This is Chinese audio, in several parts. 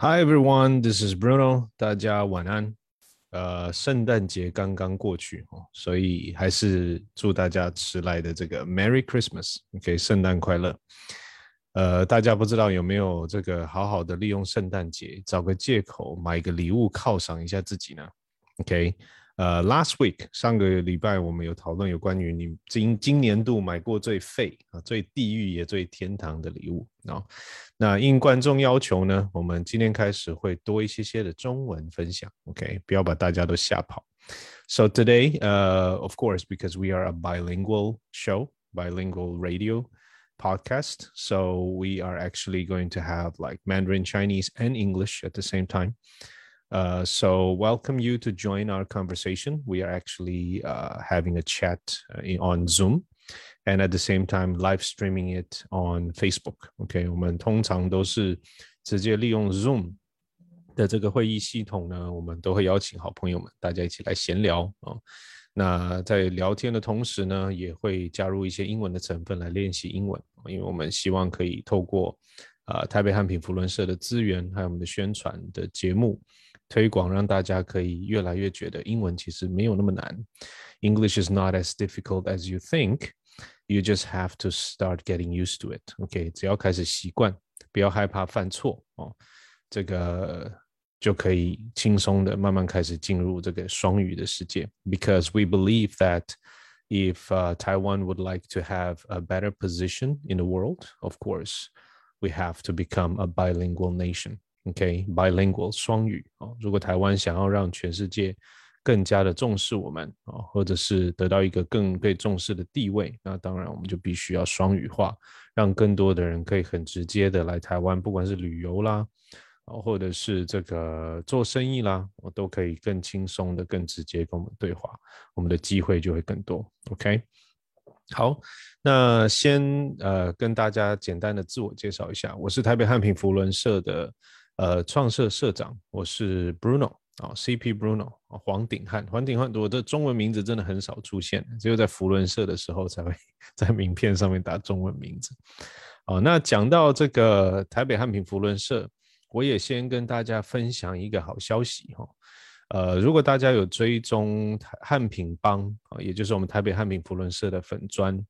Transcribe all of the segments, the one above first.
Hi everyone, this is Bruno. 大家晚安。呃，圣诞节刚刚过去哦，所以还是祝大家迟来的这个 Merry Christmas。OK，圣诞快乐。呃，大家不知道有没有这个好好的利用圣诞节，找个借口买个礼物犒赏一下自己呢？OK。呃，last week 上个礼拜我们有讨论有关于你今今年度买过最废啊、最地狱也最天堂的礼物啊。那应观众要求呢，我们今天开始会多一些些的中文分享，OK，不要把大家都吓跑。So today, uh, of course, because we are a bilingual show, bilingual radio podcast, so we are actually going to have like Mandarin Chinese and English at the same time. Uh, so welcome you to join our conversation. We are actually uh, having a chat uh, on Zoom, and at the same time live streaming it on Facebook. OK，我们通常都是直接利用 Zoom 的这个会议系统呢，我们都会邀请好朋友们，大家一起来闲聊啊、那在聊天的同时呢，也会加入一些英文的成分来练习英文，因为我们希望可以透过啊、呃、台北汉品福伦社的资源，还有我们的宣传的节目。推广让大家可以越来越觉得英文其实没有那么难。English is not as difficult as you think. You just have to start getting used to it. OK，只要开始习惯，不要害怕犯错哦，这个就可以轻松的慢慢开始进入这个双语的世界。Because we believe that if uh, Taiwan would like to have a better position in the world, of course, we have to become a bilingual nation. OK，bilingual、双语哦。如果台湾想要让全世界更加的重视我们啊，或者是得到一个更被重视的地位，那当然我们就必须要双语化，让更多的人可以很直接的来台湾，不管是旅游啦，或者是这个做生意啦，我都可以更轻松的、更直接跟我们对话，我们的机会就会更多。OK，好，那先呃跟大家简单的自我介绍一下，我是台北汉品福伦社的。呃，创社社长，我是 Bruno 啊，CP Bruno 啊，黄鼎汉，黄鼎汉，我的中文名字真的很少出现，只有在福伦社的时候才会 在名片上面打中文名字。哦，那讲到这个台北汉品福伦社，我也先跟大家分享一个好消息哈。呃，如果大家有追踪汉品帮啊，也就是我们台北汉品福伦社的粉砖，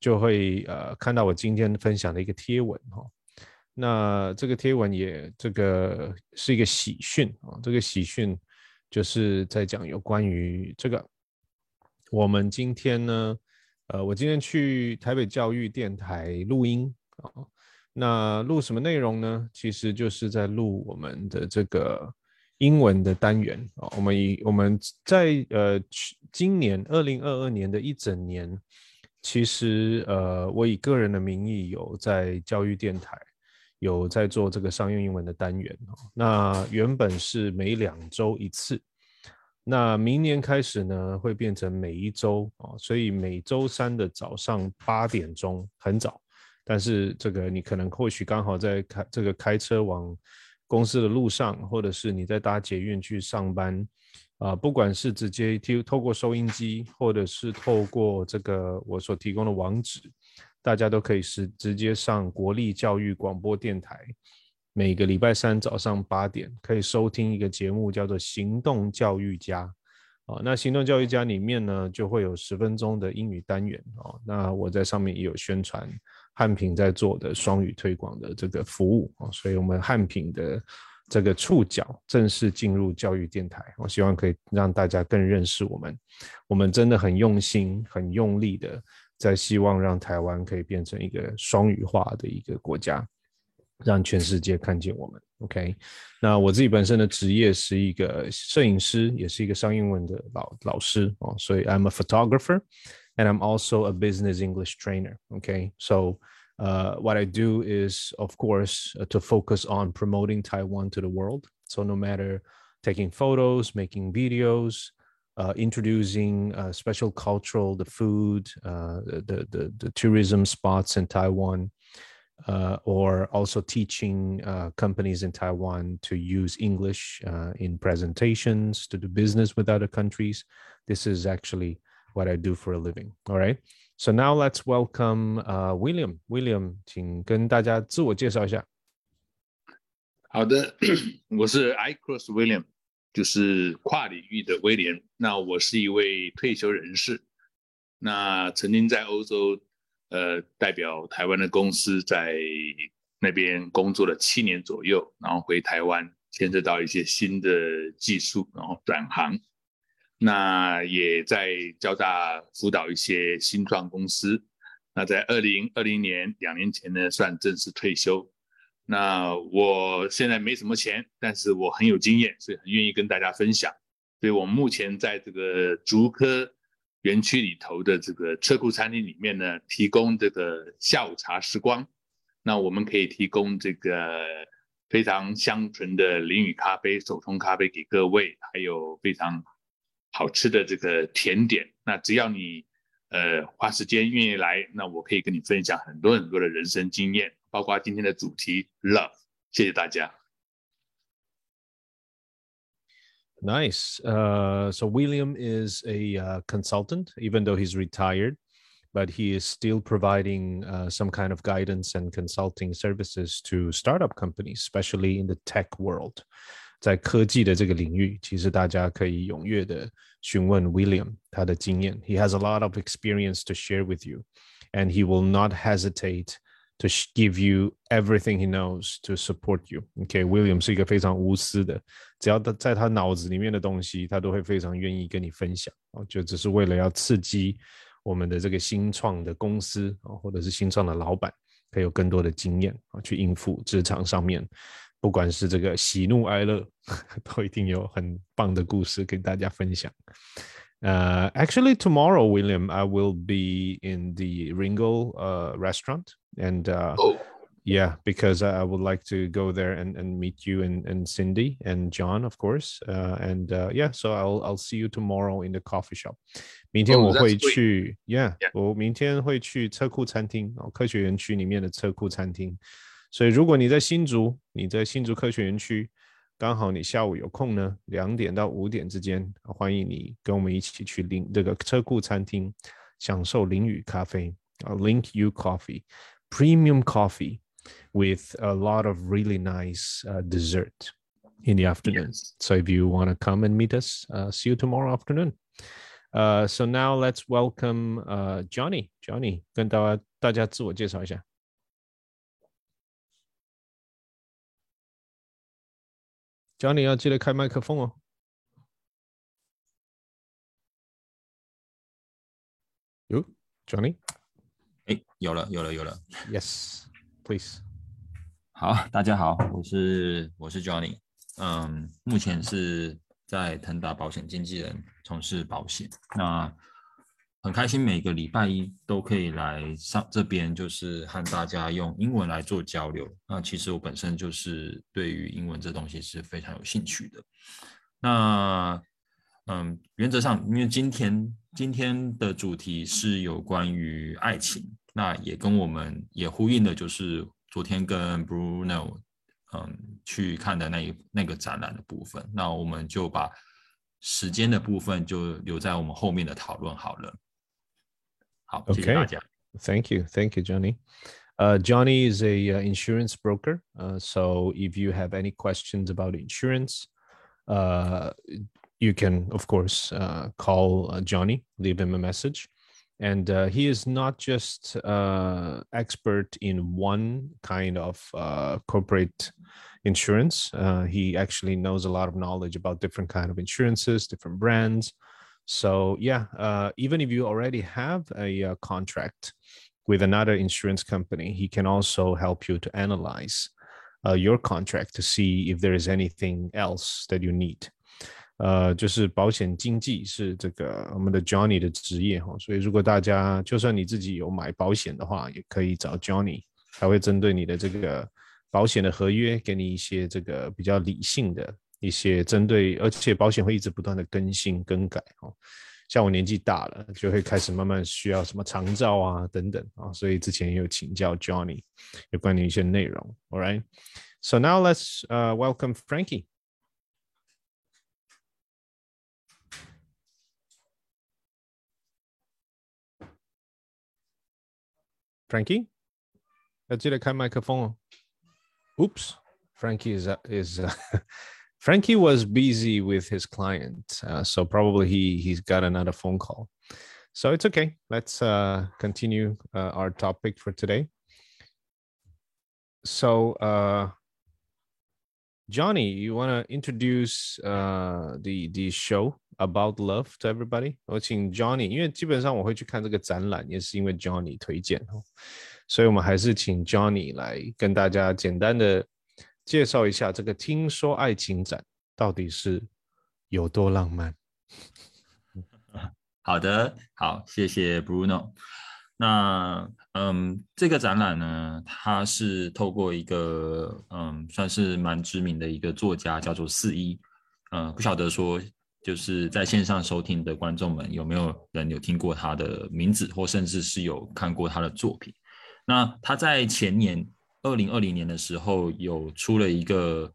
就会呃看到我今天分享的一个贴文哈。那这个贴文也这个是一个喜讯啊，这个喜讯就是在讲有关于这个，我们今天呢，呃，我今天去台北教育电台录音啊，那录什么内容呢？其实就是在录我们的这个英文的单元啊，我们以我们在呃今年二零二二年的一整年，其实呃我以个人的名义有在教育电台。有在做这个商用英文的单元哦那原本是每两周一次，那明年开始呢会变成每一周啊，所以每周三的早上八点钟很早，但是这个你可能或许刚好在开这个开车往公司的路上，或者是你在搭捷运去上班啊，不管是直接听透过收音机，或者是透过这个我所提供的网址。大家都可以是直接上国立教育广播电台，每个礼拜三早上八点可以收听一个节目，叫做《行动教育家》啊。那《行动教育家》里面呢，就会有十分钟的英语单元哦。那我在上面也有宣传汉品在做的双语推广的这个服务啊。所以，我们汉品的这个触角正式进入教育电台，我希望可以让大家更认识我们。我们真的很用心、很用力的。在希望让台湾可以变成一个双语化的一个国家，让全世界看见我们。OK，那我自己本身的职业是一个摄影师，也是一个商英文的老老师哦，所以 I'm a photographer and I'm also a business English trainer. Okay, so uh, what I do is, of course, uh, to focus on promoting Taiwan to the world. So no matter taking photos, making videos uh, introducing uh, special cultural, the food, uh, the, the, the tourism spots in Taiwan, uh, or also teaching uh, companies in Taiwan to use English uh, in presentations to do business with other countries. This is actually what I do for a living. All right. So now let's welcome William. William, 请跟大家自我介绍一下。 好的，我是 iCross William， 就是跨领域的威廉。那我是一位退休人士，那曾经在欧洲，呃，代表台湾的公司在那边工作了七年左右，然后回台湾，牵涉到一些新的技术，然后转行。那也在交大辅导一些新创公司。那在二零二零年两年前呢，算正式退休。那我现在没什么钱，但是我很有经验，所以很愿意跟大家分享。所以我目前在这个竹科园区里头的这个车库餐厅里面呢，提供这个下午茶时光。那我们可以提供这个非常香醇的淋雨咖啡、手冲咖啡给各位，还有非常好吃的这个甜点。那只要你。呃，花时间愿意来，那我可以跟你分享很多很多的人生经验，包括今天的主题 love。谢谢大家。Nice. Uh, so William is a uh, consultant, even though he's retired, but he is still providing uh, some kind of guidance and consulting services to startup companies, especially in the tech world. 在科技的这个领域，其实大家可以踊跃的询问 William 他的经验。He has a lot of experience to share with you, and he will not hesitate to give you everything he knows to support you. OK，William 是一个非常无私的，只要他在他脑子里面的东西，他都会非常愿意跟你分享。哦，就只是为了要刺激我们的这个新创的公司啊，或者是新创的老板，可以有更多的经验啊，去应付职场上面。不管是这个喜怒哀乐，都一定有很棒的故事跟大家分享。Uh, actually, tomorrow, William, I will be in the Ringo uh, restaurant, and uh, oh. yeah, because I would like to go there and, and meet you and, and Cindy and John, of course. Uh, and uh, yeah, so I'll I'll see you tomorrow in the coffee shop. 明天我会去，Yeah，我明天会去车库餐厅哦，科学园区里面的车库餐厅。 所以，如果你在新竹，你在新竹科学园区，刚好你下午有空呢，两点到五点之间，欢迎你跟我们一起去淋这个车库餐厅，享受淋雨咖啡啊，Link You Coffee Premium Coffee with a lot of really nice uh, dessert in the afternoon. Yes. So if you want to come and meet us, uh, see you tomorrow afternoon. Uh, so now let's welcome uh, Johnny. Johnny，跟大家大家自我介绍一下。 Johnny 要记得开麦克风哦。有 Johnny，哎，有了，有了，有了。Yes，please。好，大家好，我是我是 Johnny，嗯，目前是在腾达保险经纪人从事保险。那很开心每个礼拜一都可以来上这边，就是和大家用英文来做交流。那其实我本身就是对于英文这东西是非常有兴趣的。那嗯，原则上，因为今天今天的主题是有关于爱情，那也跟我们也呼应的，就是昨天跟 Bruno 嗯去看的那一那个展览的部分。那我们就把时间的部分就留在我们后面的讨论好了。Okay. Thank you. Thank you, Johnny. Uh, Johnny is a uh, insurance broker. Uh, so if you have any questions about insurance, uh, you can, of course, uh, call uh, Johnny, leave him a message. And he is not just expert in one kind of corporate insurance. he actually knows a lot of knowledge about different kind of insurances, different brands, so yeah, uh, even if you already have a, a, uh, contract with another insurance company, he can also help you to analyze uh, your contract to see if there is anything else that you need. 呃，就是保险经纪是这个我们的 Johnny 的职业哈，所以如果大家就算你自己有买保险的话，也可以找 Johnny，他会针对你的这个保险的合约，给你一些这个比较理性的 一些针对，而且保险会一直不断的更新更改哦。像我年纪大了，就会开始慢慢需要什么长照啊等等啊，所以之前也有请教 Johnny 有关于一些内容。All right, so now let's uh welcome Frankie. Frankie，要记得开麦克风哦。Oops，Frankie is is。Frankie was busy with his client, uh, so probably he he's got another phone call. So it's okay. Let's uh, continue uh, our topic for today. So, uh, Johnny, you want to introduce uh, the the show about love to everybody? 我请 Johnny，因为基本上我会去看这个展览，也是因为 Johnny 推荐哦，所以我们还是请 Johnny 来跟大家简单的 介绍一下这个听说爱情展到底是有多浪漫。好的，好，谢谢 Bruno。那嗯，这个展览呢，它是透过一个嗯，算是蛮知名的一个作家，叫做四一。嗯，不晓得说，就是在线上收听的观众们有没有人有听过他的名字，或甚至是有看过他的作品？那他在前年二零二零年的时候，有出了一个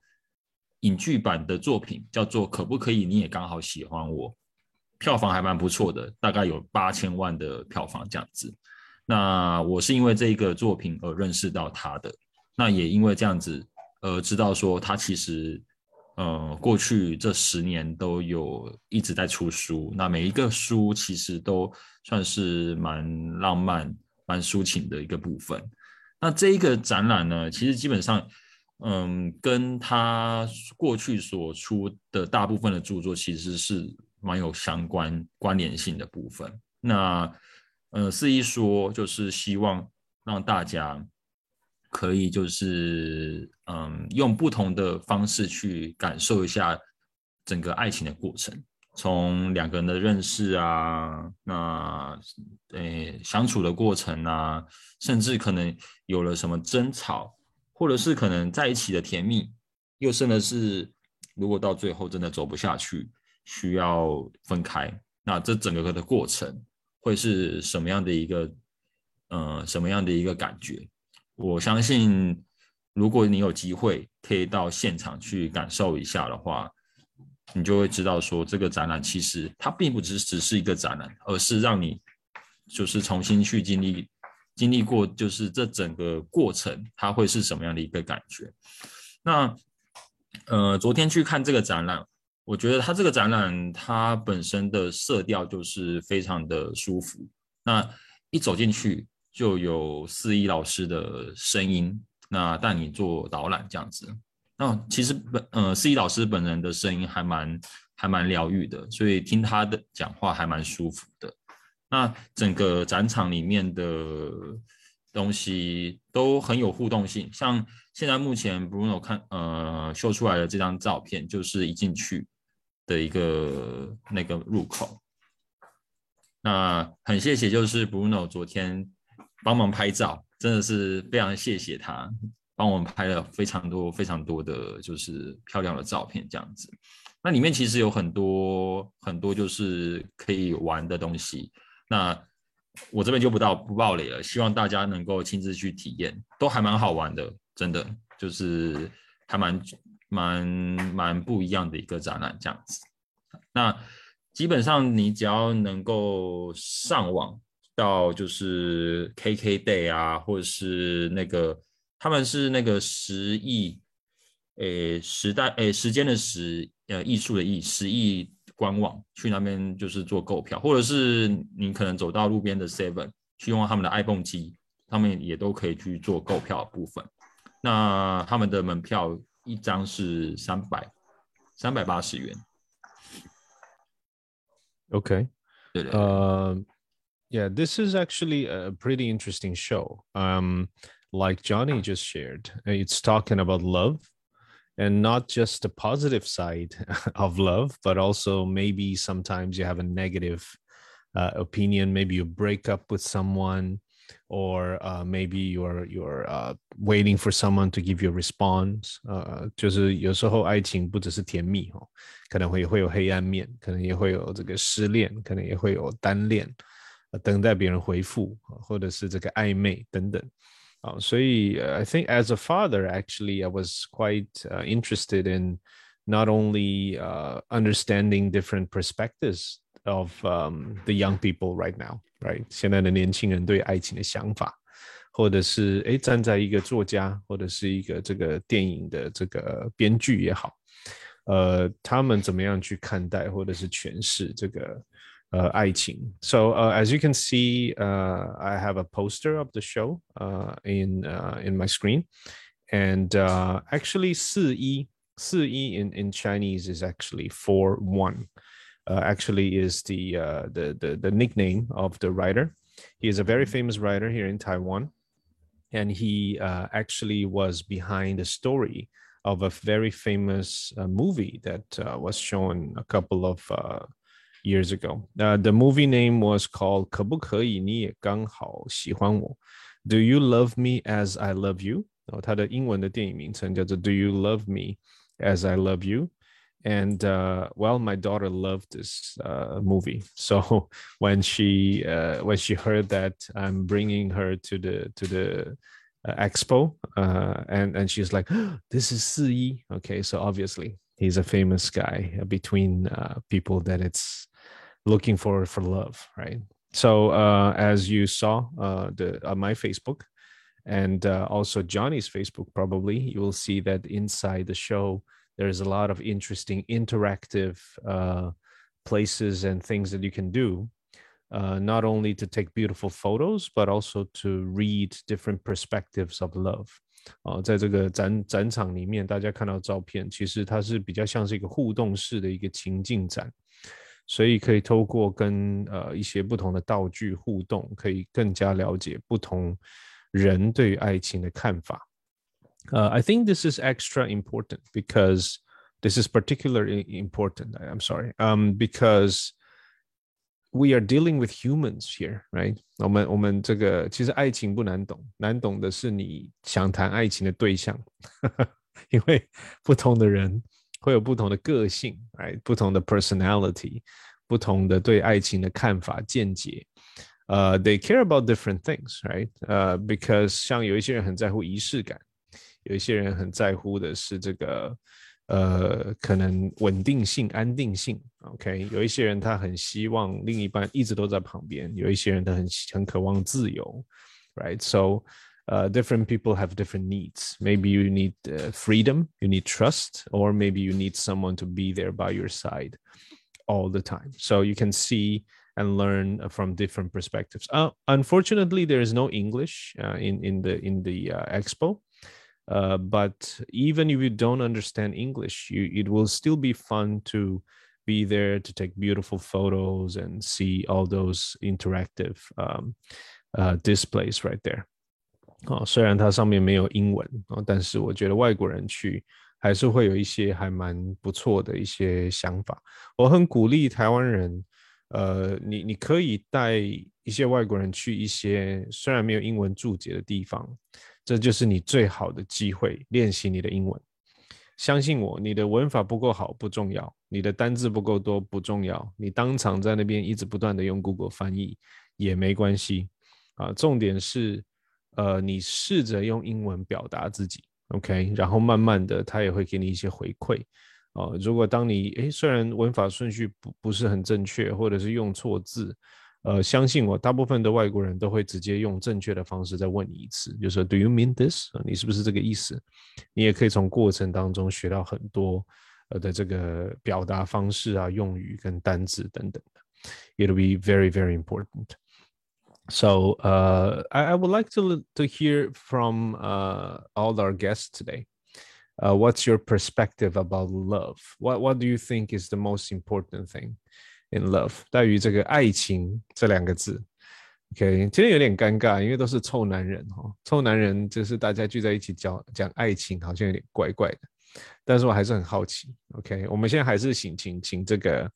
影剧版的作品，叫做《可不可以你也刚好喜欢我》。票房还蛮不错的，大概有八千万的票房这样子。那我是因为这一个作品而认识到他的，那也因为这样子，呃，知道说他其实，呃，过去这十年都有一直在出书，那每一个书其实都算是蛮浪漫、蛮抒情的一个部分。那这一个展览呢，其实基本上，嗯，跟他过去所出的大部分的著作其实是。蛮有相关关联性的部分。那呃，四一说就是希望让大家可以就是嗯，用不同的方式去感受一下整个爱情的过程，从两个人的认识啊，那呃相处的过程啊，甚至可能有了什么争吵，或者是可能在一起的甜蜜，又甚至是如果到最后真的走不下去。需要分开，那这整个的过程会是什么样的一个，呃，什么样的一个感觉？我相信，如果你有机会可以到现场去感受一下的话，你就会知道说，这个展览其实它并不只只是一个展览，而是让你就是重新去经历经历过，就是这整个过程它会是什么样的一个感觉？那，呃，昨天去看这个展览。我觉得它这个展览，它本身的色调就是非常的舒服。那一走进去，就有四一老师的声音，那带你做导览这样子。那其实本呃思怡老师本人的声音还蛮还蛮疗愈的，所以听他的讲话还蛮舒服的。那整个展场里面的东西都很有互动性，像现在目前 Bruno 看呃秀出来的这张照片，就是一进去。的一个那个入口，那很谢谢，就是 Bruno 昨天帮忙拍照，真的是非常谢谢他，帮我们拍了非常多非常多的就是漂亮的照片，这样子。那里面其实有很多很多就是可以玩的东西，那我这边就不到不爆雷了，希望大家能够亲自去体验，都还蛮好玩的，真的就是还蛮。蛮蛮不一样的一个展览，这样子。那基本上你只要能够上网到就是 KK Day 啊，或者是那个他们是那个十亿诶时代诶时间的时呃艺术的艺十亿官网去那边就是做购票，或者是你可能走到路边的 Seven 去用他们的 iPhone 机，他们也都可以去做购票部分。那他们的门票。一张是三百三百八十元。Okay. Uh, yeah, this is actually a pretty interesting show. Um, like Johnny just shared, it's talking about love and not just the positive side of love, but also maybe sometimes you have a negative uh, opinion. Maybe you break up with someone or uh, maybe you're you're uh, waiting for someone to give you a response，呃，就是有时候爱情不只是甜蜜哦，可能会会有黑暗面，可能也会有这个失恋，可能也会有单恋，呃、等待别人回复，或者是这个暧昧等等。 啊，所以 I think as a father, actually, I was quite uh, interested in not only uh, understanding different perspectives of um, the young people right now, right？现在的年轻人对爱情的想法， 或者是诶站在一个作家或者是一个这个电影的这个编剧也好，呃，他们怎么样去看待或者是诠释这个 呃爱情？So uh, as you can see, uh, I have a poster of the show uh, in uh, in my screen, and uh, actually 四一四一 in in Chinese is actually four one. Uh, actually, is the, uh, the the the nickname of the writer. He is a very famous writer here in Taiwan, and he uh, actually was behind the story of a very famous uh, movie that uh, was shown a couple of uh, years ago. the movie name was called 可不可以你也刚好喜欢我? Do you love me as I love you? 然后它的英文的电影名称叫做 Do you love me as I love you? and uh, well my daughter loved this uh, movie so when she uh, when she heard that i'm bringing her to the to the uh, expo uh, and and she's like oh, this is Si okay so obviously he's a famous guy between uh, people that it's looking for for love right so as you saw the on my facebook and also johnny's facebook probably you will see that inside the show there's a lot of interesting interactive uh, places and things that you can do uh, not only to take beautiful photos but also to read different perspectives of love 啊、呃，在这个展展场里面，大家看到照片，其实它是比较像是一个互动式的一个情境展， 所以可以透过跟呃一些不同的道具互动，可以更加了解不同人对于爱情的看法。uh, I think this is extra important because this is particularly important. I'm sorry, um, because we are dealing with humans here, right? 我们我们这个其实爱情不难懂，难懂的是你想谈爱情的对象，因为不同的人会有不同的个性哎不同的 personality，不同的对爱情的看法见解。呃、，they care about different things，right？呃，because 像有一些人很在乎仪式感。有一些人很在乎的是这个，呃，可能稳定性、安定性。OK，有一些人他很希望另一半一直都在旁边，有一些人他很很渴望自由，Right？So，呃，different people have different needs. Maybe you need freedom, you need trust, or maybe you need someone to be there by your side all the time. So you can see and learn from different perspectives. Uh, unfortunately, there is no English uh, in in the in the uh, expo. Uh, but even if you don't understand English, you, it will still be fun to be there to take beautiful photos and see all those interactive um, uh, displays right there. 哦，虽然它上面没有英文哦，但是我觉得外国人去还是会有一些还蛮不错的一些想法。我很鼓励台湾人，呃，你你可以带一些外国人去一些虽然没有英文注解的地方，这就是你最好的机会练习你的英文。相信我，你的文法不够好不重要，你的单字不够多不重要，你当场在那边一直不断的用 Google 翻译也没关系啊。重点是，呃，你试着用英文表达自己，OK，然后慢慢的他也会给你一些回馈啊。如果当你诶虽然文法顺序不不是很正确，或者是用错字。呃，相信我，大部分的外国人都会直接用正确的方式再问你一次，就说 “Do you mean this？” 你是不是这个意思？你也可以从过程当中学到很多呃的这个表达方式啊、用语跟单字等等的。It'll be very, very important. So, uh, I, I would like to to hear from uh, all our guests today. Uh, what's your perspective about love? What What do you think is the most important thing? In love，在于这个爱情这两个字，OK，今天有点尴尬，因为都是臭男人哈，臭男人就是大家聚在一起讲讲爱情，好像有点怪怪的。但是我还是很好奇，OK，我们现在还是请请请这个，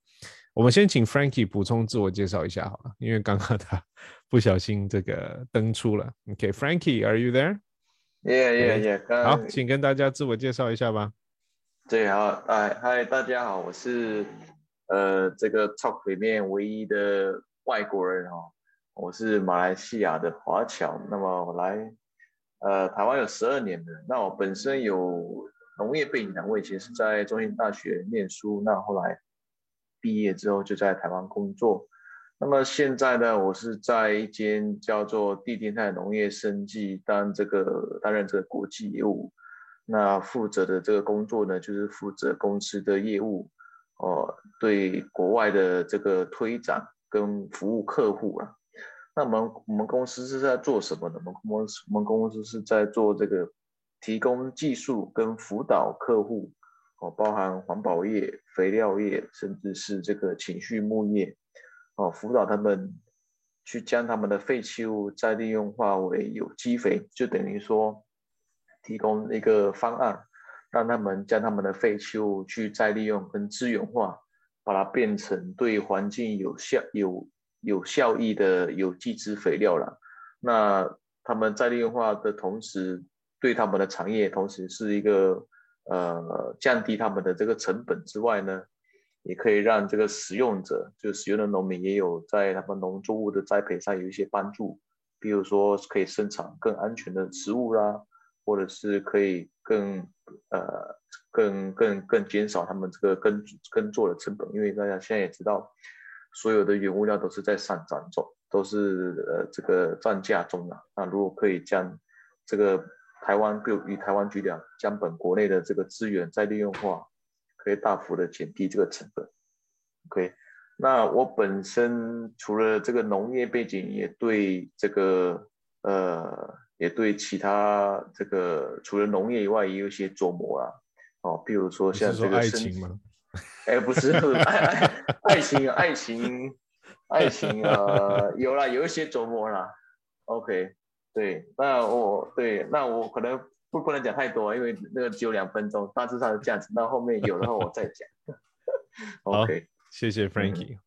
我们先请 Frankie 补充自我介绍一下好了，因为刚刚他不小心这个登出了。OK，Frankie，Are you there？Yeah，Yeah，Yeah。好，请跟大家自我介绍一下吧。对，好，哎，嗨，大家好，我是。呃，这个 talk 里面唯一的外国人哦，我是马来西亚的华侨。那么我来呃台湾有十二年了。那我本身有农业背景，我以前是在中心大学念书。那后来毕业之后就在台湾工作。那么现在呢，我是在一间叫做地天泰农业生技担这个担任这个国际业务。那负责的这个工作呢，就是负责公司的业务，哦，对国外的这个推展跟服务客户啊。那我们我们公司是在做什么的？我们公司我们公司是在做这个提供技术跟辅导客户，哦，包含环保业、肥料业，甚至是这个情绪牧业，哦，辅导他们去将他们的废弃物再利用化为有机肥，就等于说。提供一个方案，让他们将他们的废弃物去再利用跟资源化，把它变成对环境有效、有有效益的有机质肥料了。那他们再利用化的同时，对他们的产业同时是一个呃降低他们的这个成本之外呢，也可以让这个使用者，就使用的农民也有在他们农作物的栽培上有一些帮助，比如说可以生产更安全的植物啦。或者是可以更呃更更更减少他们这个耕耕作的成本，因为大家现在也知道，所有的原物料都是在上涨中，都是呃这个涨价中啊。那如果可以将这个台湾，比如以台湾举例，将本国内的这个资源再利用化，可以大幅的减低这个成本。OK，那我本身除了这个农业背景，也对这个呃。也对其他这个除了农业以外，也有一些琢磨啊。哦，比如说像这个爱情吗？哎，不是，爱情，爱情，爱情啊，有啦，有一些琢磨啦。OK，对，那我对，那我可能不不能讲太多，因为那个只有两分钟，大致上是这样子。那后面有的话我再讲。OK，谢谢 Frankie。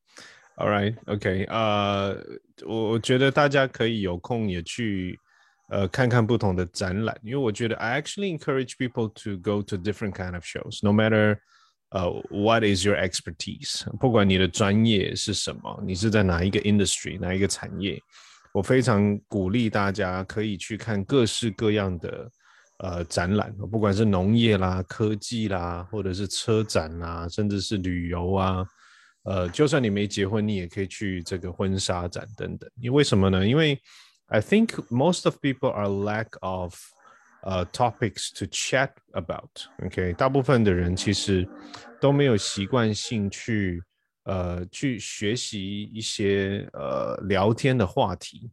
All right，OK，呃，我我觉得大家可以有空也去。呃，看看不同的展览，因为我觉得 I actually encourage people to go to different kind of shows, no matter 呃 what is your expertise，不管你的专业是什么，你是在哪一个 industry 哪一个产业，我非常鼓励大家可以去看各式各样的呃展览，不管是农业啦、科技啦，或者是车展啦，甚至是旅游啊，呃，就算你没结婚，你也可以去这个婚纱展等等。因为什么呢？因为 I think most of people are lack of uh topics to chat about. OK，大部分的人其实都没有习惯性去呃去学习一些呃聊天的话题。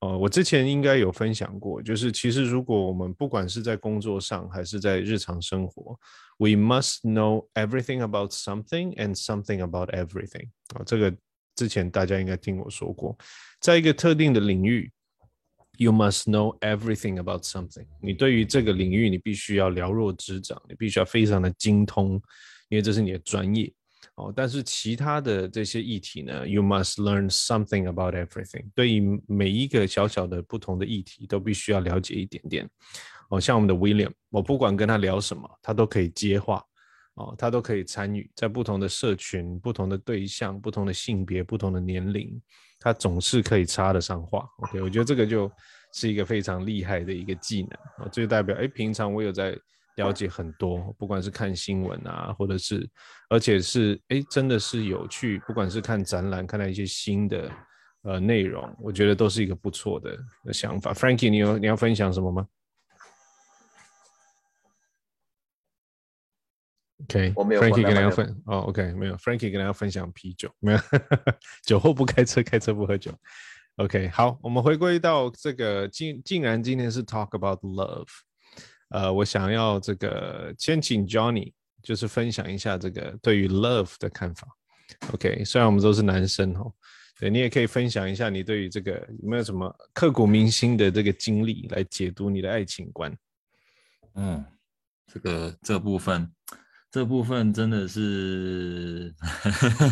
呃，我之前应该有分享过，就是其实如果我们不管是在工作上还是在日常生活，we must know everything about something and something about everything。啊，这个之前大家应该听我说过，在一个特定的领域。You must know everything about something。你对于这个领域，你必须要了若指掌，你必须要非常的精通，因为这是你的专业。哦，但是其他的这些议题呢，You must learn something about everything。对于每一个小小的不同的议题，都必须要了解一点点。哦，像我们的 William，我不管跟他聊什么，他都可以接话。哦，他都可以参与，在不同的社群、不同的对象、不同的性别、不同的年龄。他总是可以插得上话，OK，我觉得这个就是一个非常厉害的一个技能啊，就代表哎，平常我有在了解很多，不管是看新闻啊，或者是，而且是哎，真的是有趣，不管是看展览，看到一些新的呃内容，我觉得都是一个不错的想法。Frankie，你有你要分享什么吗？OK，我没有。Frankie 跟大家分哦，OK，没有。Frankie 跟大家分享啤酒，没有。酒后不开车，开车不喝酒。OK，好，我们回归到这个，竟竟然今天是 Talk about love。呃，我想要这个先请 Johnny，就是分享一下这个对于 love 的看法。OK，虽然我们都是男生哦，对你也可以分享一下你对于这个有没有什么刻骨铭心的这个经历来解读你的爱情观。嗯，这个这部分。这部分真的是，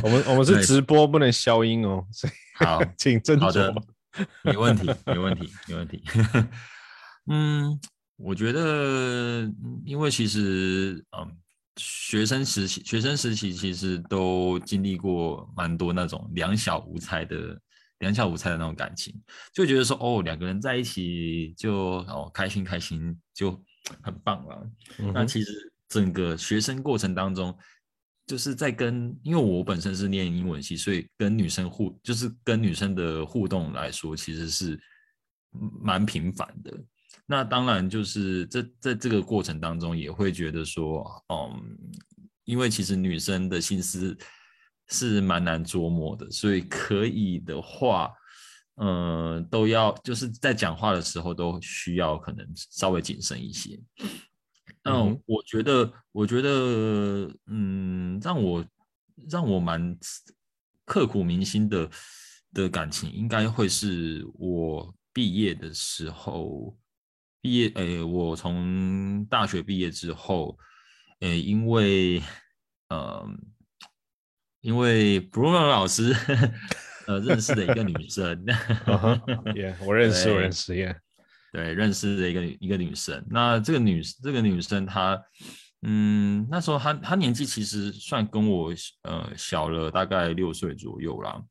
我们我们是 直播，不能消音哦。好，请斟酌。没问题，没问题，没问题。嗯，我觉得，因为其实，嗯，学生时期，学生时期其实都经历过蛮多那种两小无猜的、两小无猜的那种感情，就觉得说，哦，两个人在一起就哦开心开心就 很棒了。那其实。整个学生过程当中，就是在跟，因为我本身是念英文系，所以跟女生互，就是跟女生的互动来说，其实是蛮频繁的。那当然就是这在这个过程当中，也会觉得说，嗯，因为其实女生的心思是蛮难琢磨的，所以可以的话，嗯，都要就是在讲话的时候都需要可能稍微谨慎一些。那我觉得，我觉得，嗯，让我让我蛮刻骨铭心的的感情，应该会是我毕业的时候，毕业，诶，我从大学毕业之后，诶，因为，呃，因为 Bruno 老师，呃，认识的一个女生，耶，我认识，我认识，耶。对，认识的一个一个女生。那这个女这个女生，她，嗯，那时候她她年纪其实算跟我呃小了大概六岁左右啦。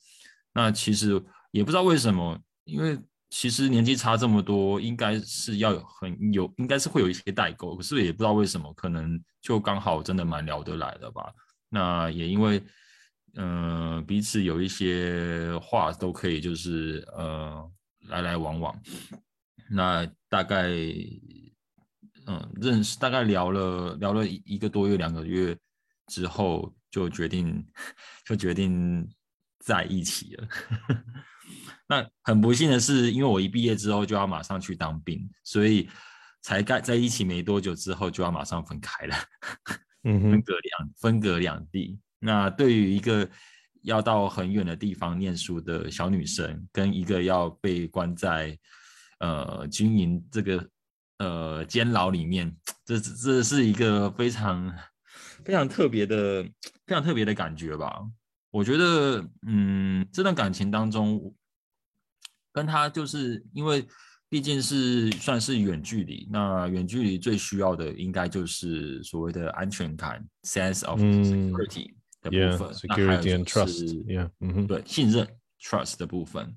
那其实也不知道为什么，因为其实年纪差这么多，应该是要有很有，应该是会有一些代沟。可是也不知道为什么，可能就刚好真的蛮聊得来的吧。那也因为嗯彼此有一些话都可以，就是呃来来往往。那大概，嗯，认识大概聊了聊了一个多月、两个月之后，就决定 就决定在一起了。那很不幸的是，因为我一毕业之后就要马上去当兵，所以才盖在一起没多久之后就要马上分开了，分隔两分隔两地。那对于一个要到很远的地方念书的小女生，跟一个要被关在呃，军营这个呃监牢里面，这这是一个非常非常特别的、非常特别的感觉吧？我觉得，嗯，这段感情当中，跟他就是因为毕竟是算是远距离，那远距离最需要的应该就是所谓的安全感 （sense of security） 的部分，security and trust，嗯，对，信任 （trust） 的部分。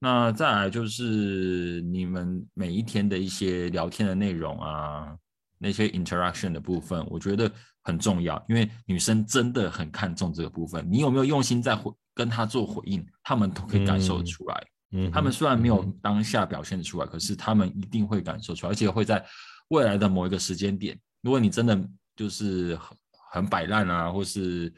那再来就是你们每一天的一些聊天的内容啊，那些 interaction 的部分，我觉得很重要，因为女生真的很看重这个部分。你有没有用心在回跟她做回应，他们都可以感受出来。嗯，他们虽然没有当下表现出来，可是他们一定会感受出来，而且会在未来的某一个时间点，如果你真的就是很很摆烂啊，或是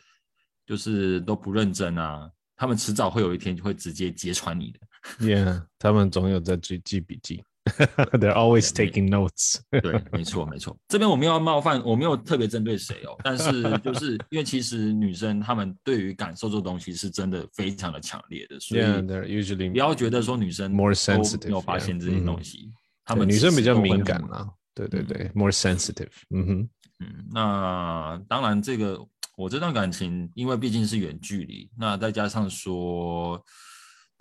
就是都不认真啊，他们迟早会有一天就会直接揭穿你的。Yeah，他们总有在记记笔记。They're always taking notes。对，没错，没错。这边我没有冒犯，我没有特别针对谁哦。但是就是 因为其实女生她们对于感受这东西是真的非常的强烈的，所以 they're usually 不要觉得说女生 more sensitive 没有发现这些东西。他们女生比较敏感啊。对对对，more sensitive。嗯哼，嗯，那当然这个我这段感情，因为毕竟是远距离，那再加上说。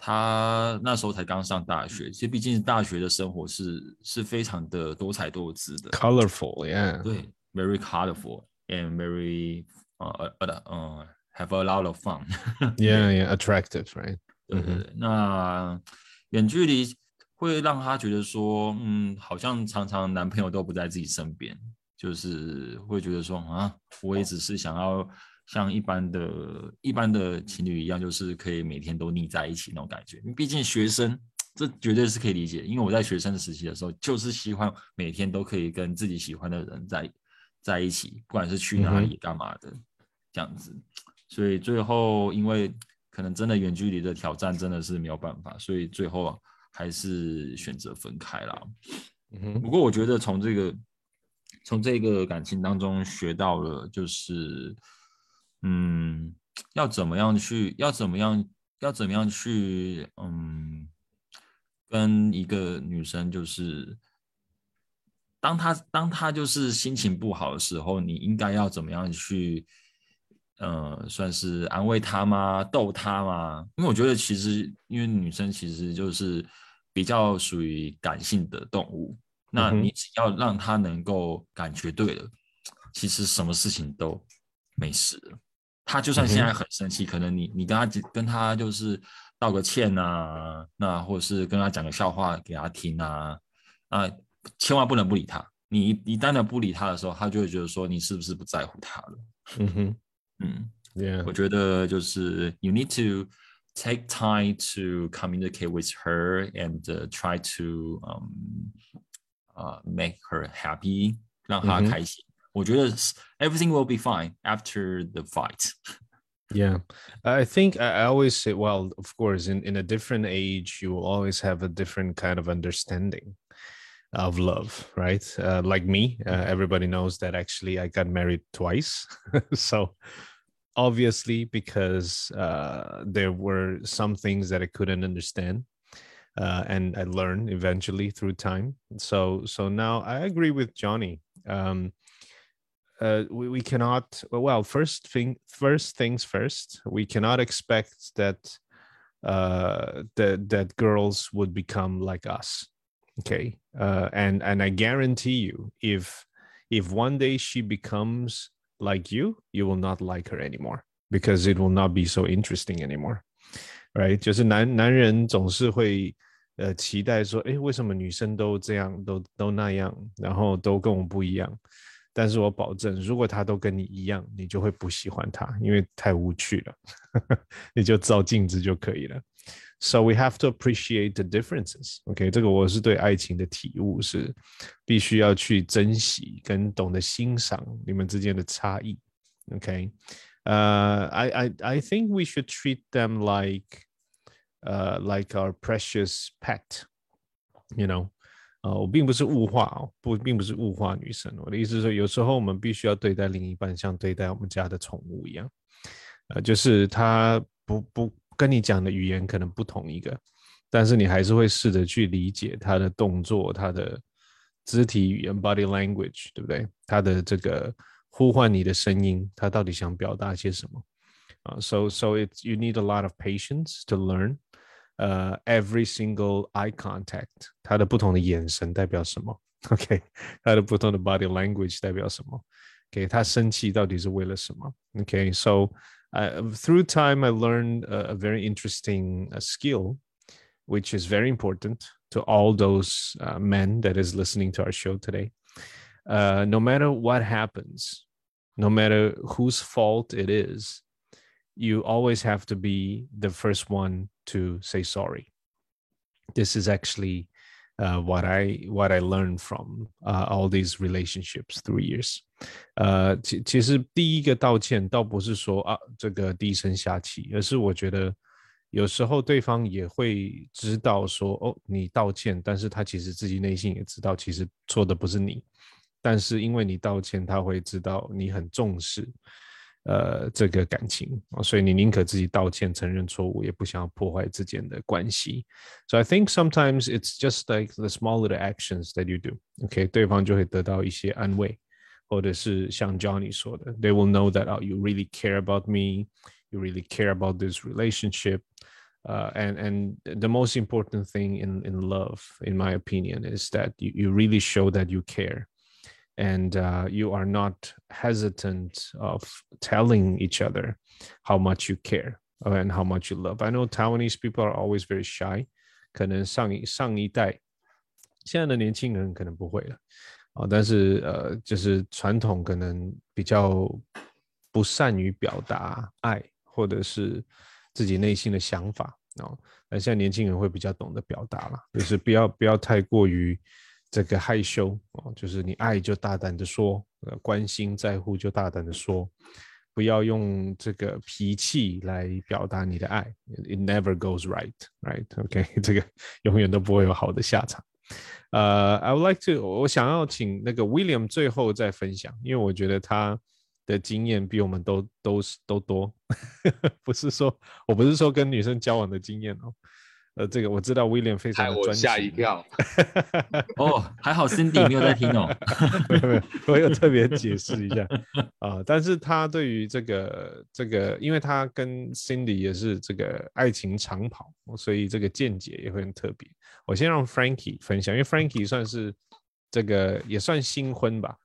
他那时候才刚上大学，其实毕竟大学的生活是是非常的多彩多姿的，colorful，yeah，对，very colorful and very 呃呃呃，have a lot of fun，yeah，yeah，attractive，right？对。对对，那远距离会让他觉得说，嗯，好像常常男朋友都不在自己身边，就是会觉得说啊，我也只是想要。像一般的、一般的情侣一样，就是可以每天都腻在一起那种感觉。毕竟学生，这绝对是可以理解。因为我在学生时期的时候，就是喜欢每天都可以跟自己喜欢的人在在一起，不管是去哪里、干嘛的这样子。所以最后，因为可能真的远距离的挑战真的是没有办法，所以最后还是选择分开了。不过我觉得从这个从这个感情当中学到了，就是。嗯，要怎么样去？要怎么样？要怎么样去？嗯，跟一个女生，就是当她当她就是心情不好的时候，你应该要怎么样去？呃，算是安慰她吗？逗她吗？因为我觉得其实，因为女生其实就是比较属于感性的动物，那你只要让她能够感觉对了，其实什么事情都没事了。他就算现在很生气，可能你你跟他跟他就是道个歉呐，那或者是跟他讲个笑话给他听啊，啊，千万不能不理他。你一旦的不理他的时候，他就会觉得说你是不是不在乎他了？嗯哼，嗯，Yeah. 我觉得就是 you need to take time to communicate with her and uh, try to um uh make her happy，让她开心。我觉得 s- everything will be fine after the fight。 Yeah, I think I I always say, well, of course, in, in a different age, you will always have a different kind of understanding of love, right? Uh, like me, uh, everybody knows that actually I got married twice. so obviously, because uh, there were some things that I couldn't understand. Uh, and I learned eventually through time. So, so now I agree with Johnny. Um, uh, we, we cannot well first thing first things first we cannot expect that uh that that girls would become like us okay uh and and i guarantee you if if one day she becomes like you you will not like her anymore because it will not be so interesting anymore right 就是男男人总是会呃期待说诶为什么女生都这样都都那样然后都跟我不一样 但是我保证，如果他都跟你一样，你就会不喜欢他，因为太无趣了。你就照镜子就可以了。So we have to appreciate the differences. OK，这个我是对爱情的体悟是，必须要去珍惜跟懂得欣赏你们之间的差异。OK，呃、i I I think we should treat them like, uh, like our precious pet. You know. 呃，我并不是物化哦，不，并不是物化女生。我的意思是说，有时候我们必须要对待另一半像对待我们家的宠物一样，呃，就是他不不跟你讲的语言可能不同一个，但是你还是会试着去理解他的动作、他的肢体语言 （body language），对不对？他的这个呼唤你的声音，他到底想表达些什么？啊、s o so it's you need a lot of patience to learn. 呃、every single eye contact，它的不同的眼神代表什么？OK，它的不同的 body language 代表什么？OK，他生气到底是为了什么？OK，so、uh, through time I learned a, a very interesting uh, skill, which is very important to all those uh, men that is listening to our show today. Uh, no matter what happens, no matter whose fault it is, you always have to be the first one to say sorry. This is actually uh, what I what I learned from uh, all these relationships through years. 呃，其其实第一个道歉倒不是说啊这个低声下气，而是我觉得有时候对方也会知道说哦你道歉，但是他其实自己内心也知道其实错的不是你，但是因为你道歉，他会知道你很重视。 呃，这个感情啊，所以你宁可自己道歉、承认错误，也不想要破坏之间的关系。So I think sometimes it's just like the small little actions that you do. OK，对方就会得到一些安慰，或者是像 Johnny 说的，They will know that oh, you really care about me, you really care about this relationship. Uh, and and the most important thing in in love, in my opinion, is that you, you really show that you care and uh, you are not hesitant of telling each other how much you care uh, and how much you love. I know Taiwanese people are always very shy. 可能上一上一代，现在的年轻人可能不会了啊，但是呃，就是传统可能比较不善于表达爱，或者是自己内心的想法哦。那现在年轻人会比较懂得表达了，就是不要不要太过于 这个害羞哦，就是你爱就大胆的说，呃，关心在乎就大胆的说，不要用这个脾气来表达你的爱，it never goes right, right? OK，这个 永远都不会有好的下场。呃、i would like to，我想要请那个 William 最后再分享，因为我觉得他的经验比我们都都是都多，不是说我不是说跟女生交往的经验哦。呃，这个我知道 William 非常专情吓一跳。哦，还好 Cindy 没有在听哦。没有没有，我有特别解释一下啊、但是他对于这个这个，因为他跟 Cindy 也是这个爱情长跑，所以这个见解也会很特别。我先让 Frankie 分享，因为 Frankie 算是这个也算新婚吧，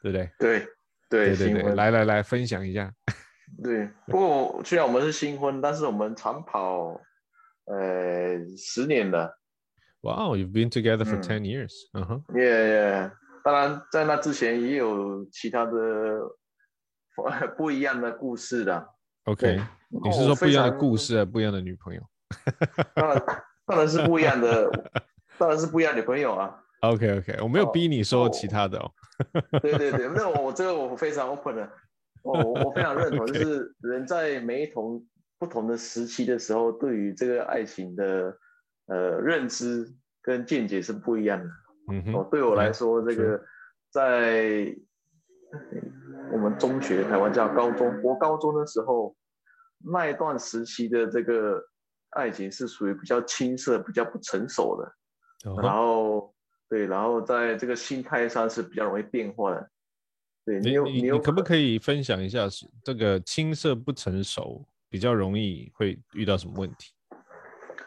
对不对？对对对对，来来来，分享一下。对，不过虽然我们是新婚，但是我们长跑呃十年了，Wow, you've been together for 嗯 ten years. 嗯哼，也、当然在那之前也有其他的 不一样的故事的。OK，你是说不一样的故事啊，不一样的女朋友 当然当然是不一样的，当然是不一样的女朋友啊。？OK OK，我没有哦逼你说哦其他的哦。对对对，那我我这个我非常 open 的，我我我非常认同，就是人在每一同不同的时期的时候，对于这个爱情的呃认知跟见解是不一样的。嗯哼，，哦对我来说，这个在我们中学，台湾叫高中，我高中的时候那一段时期的这个爱情是属于比较青涩、比较不成熟的。哦然后对，然后在这个心态上是比较容易变化的。对你有有你你可不可以分享一下是这个青涩不成熟比较容易会遇到什么问题？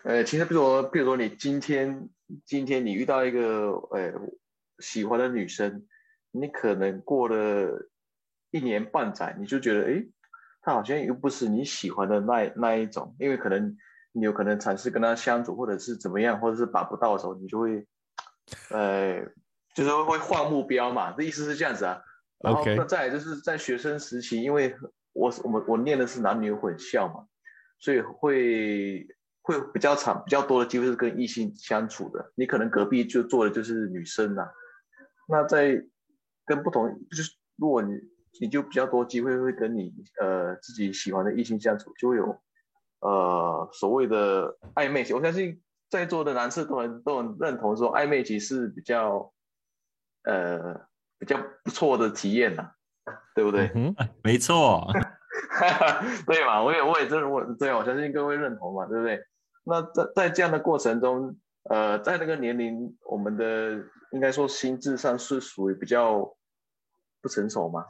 呃，其实比如说，比如说你今天今天你遇到一个呃喜欢的女生，你可能过了一年半载，你就觉得诶，她好像又不是你喜欢的那那一种，因为可能你有可能尝试跟她相处，或者是怎么样，或者是把不到的时候，你就会呃就是会换目标嘛，这意思是这样子啊。然后 OK 那再来就是在学生时期，因为我我们我念的是男女混校嘛，所以会会比较长比较多的机会是跟异性相处的。你可能隔壁就坐的就是女生呐、那在跟不同就是如果你你就比较多机会会跟你呃自己喜欢的异性相处，就会有呃所谓的暧昧期。我相信在座的男士都很都很认同说暧昧期是比较呃比较不错的体验呐、对不对？嗯，没错，对嘛，我也我也真的我对我相信各位认同嘛，对不对？那在在这样的过程中，呃，在那个年龄，我们的应该说心智上是属于比较不成熟嘛，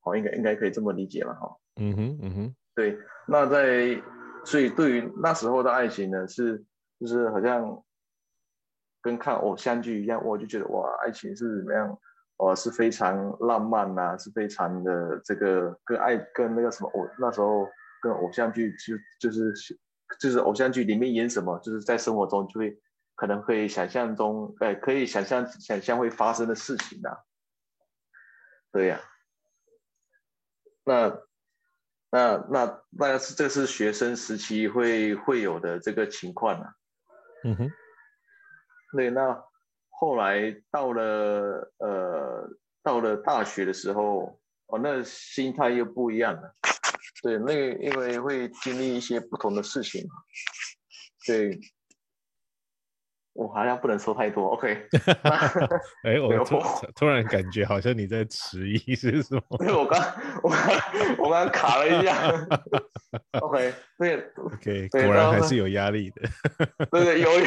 好，应该应该可以这么理解嘛，哈。嗯哼，嗯哼，对，那在所以对于那时候的爱情呢，是就是好像跟看偶像剧一样，我就觉得哇，爱情是怎么样？哦，是非常浪漫呐、是非常的这个跟爱跟那个什么偶那时候跟偶像剧就就是就是偶像剧里面演什么，就是在生活中就会可能会想象中，哎，可以想象想象会发生的事情呐、对呀、那那那那是这是学生时期会会有的这个情况啊。嗯哼，对，那后来到了呃到了大学的时候，哦，那心态又不一样了。对，那个因为会经历一些不同的事情嘛。对，我好像不能说太多。OK，哎，我突然感觉好像你在迟疑是什么？因为我刚我刚我刚卡了一下。OK，对 OK，对果然还是有压力的。对对，有有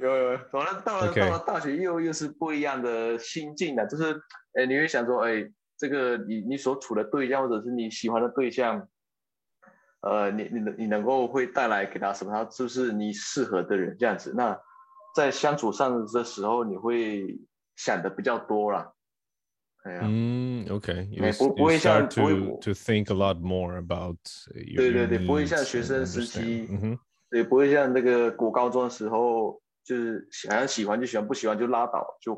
有有，反正到了到了大学又又是不一样的心境了，就是哎，你会想说，哎，这个你你所处的对象或者是你喜欢的对象，呃，你你你能够会带来给他什么？他是不是你适合的人这样子？那在相处上的时候，你会想的比较多啦。哎呀。嗯，OK，OK，不不会像不会。To think a lot more about 对对对，不会像学生时期，嗯哼，对，不会像那个国高中的时候，就是好像喜欢就喜欢，不喜欢就拉倒，就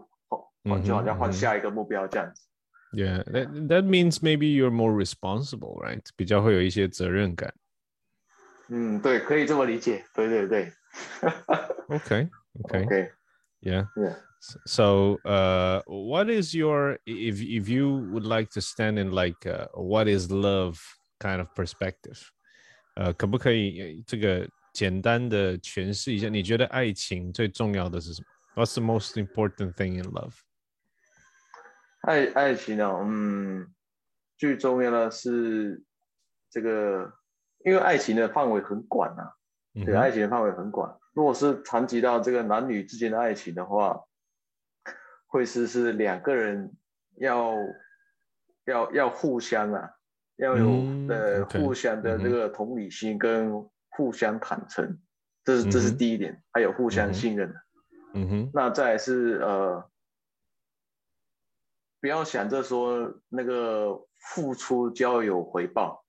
换就好像换嗯哼嗯哼下一个目标这样子。 Yeah, that that means maybe you're more responsible, right? 比较会有一些责任感。嗯，对，可以这么理解。对对对 Okay, okay, ，OK， yeah. yeah。 So, uh, what is your if if you would like to stand in like uh, what is love kind of perspective？呃，可不可以呃这个 简单的诠释一下？你觉得爱情最重要的是什么？What's the most important thing in love？爱爱情呢、嗯，最重要的是这个，因为爱情的范围很广啊，对，爱情的范围很广。如果是谈及到这个男女之间的爱情的话，会是是两个人要要要互相啊，要有嗯呃、互相的这个同理心跟互相坦诚，这是这是第一点，还有互相信任。嗯哼，那再来是呃，不要想着说那个付出就要有回报，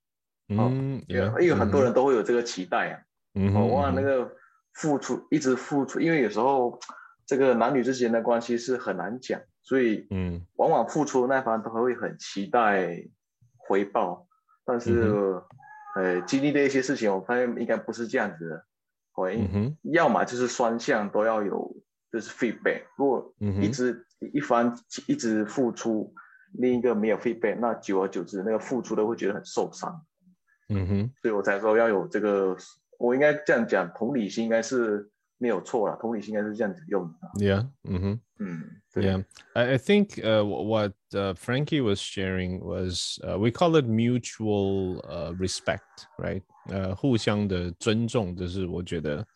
嗯，因为 yeah，因为很多嗯人都会有这个期待啊。嗯哼，哦，哇，嗯哼。那个付出一直付出，因为有时候这个男女之间的关系是很难讲，所以嗯，往往付出的那方都会很期待回报，但是呃，经历的一些事情，我发现应该不是这样子的，会，要么就是双向都要有，就是 feedback，如果一直一方一直付出，另一个没有 feedback，那久而久之，那个付出的会觉得很受伤。嗯哼，所以我才说要有这个，我应该这样讲，同理心应该是没有错了，同理心应该是这样子用的。Yeah，嗯哼，嗯，Yeah，I I think uh what uh Frankie was sharing was uh we call it mutual uh respect，right？呃，互相的尊重，这是我觉得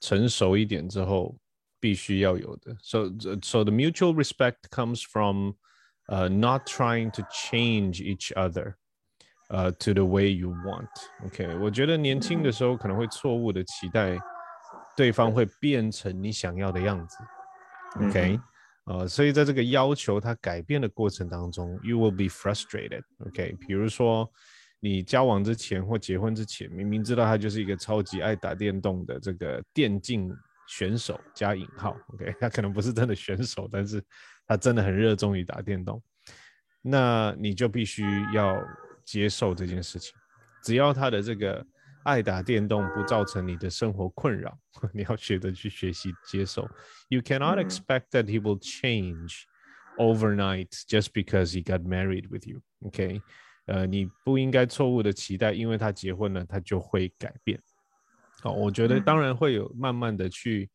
成熟一点之后必须要有的。So so the mutual respect comes from uh not trying to change each other。呃，to the way you want，OK，我觉得年轻的时候可能会错误的期待 对方会变成你想要的样子，OK，呃，所以在这个要求他改变的过程当中，you will be frustrated，OK，比如说你交往之前或结婚之前，明明知道他就是一个超级爱打电动的这个电竞选手加引号，OK，他可能不是真的选手，但是他真的很热衷于打电动，那你就必须要。接受这件事情，只要他的这个爱打电动不造成你的生活困扰，你要学着去学习接受。You cannot expect that he will change overnight just because he got married with you. OK，呃，你不应该错误的期待，因为他结婚了，他就会改变。好，我觉得当然会有慢慢的去，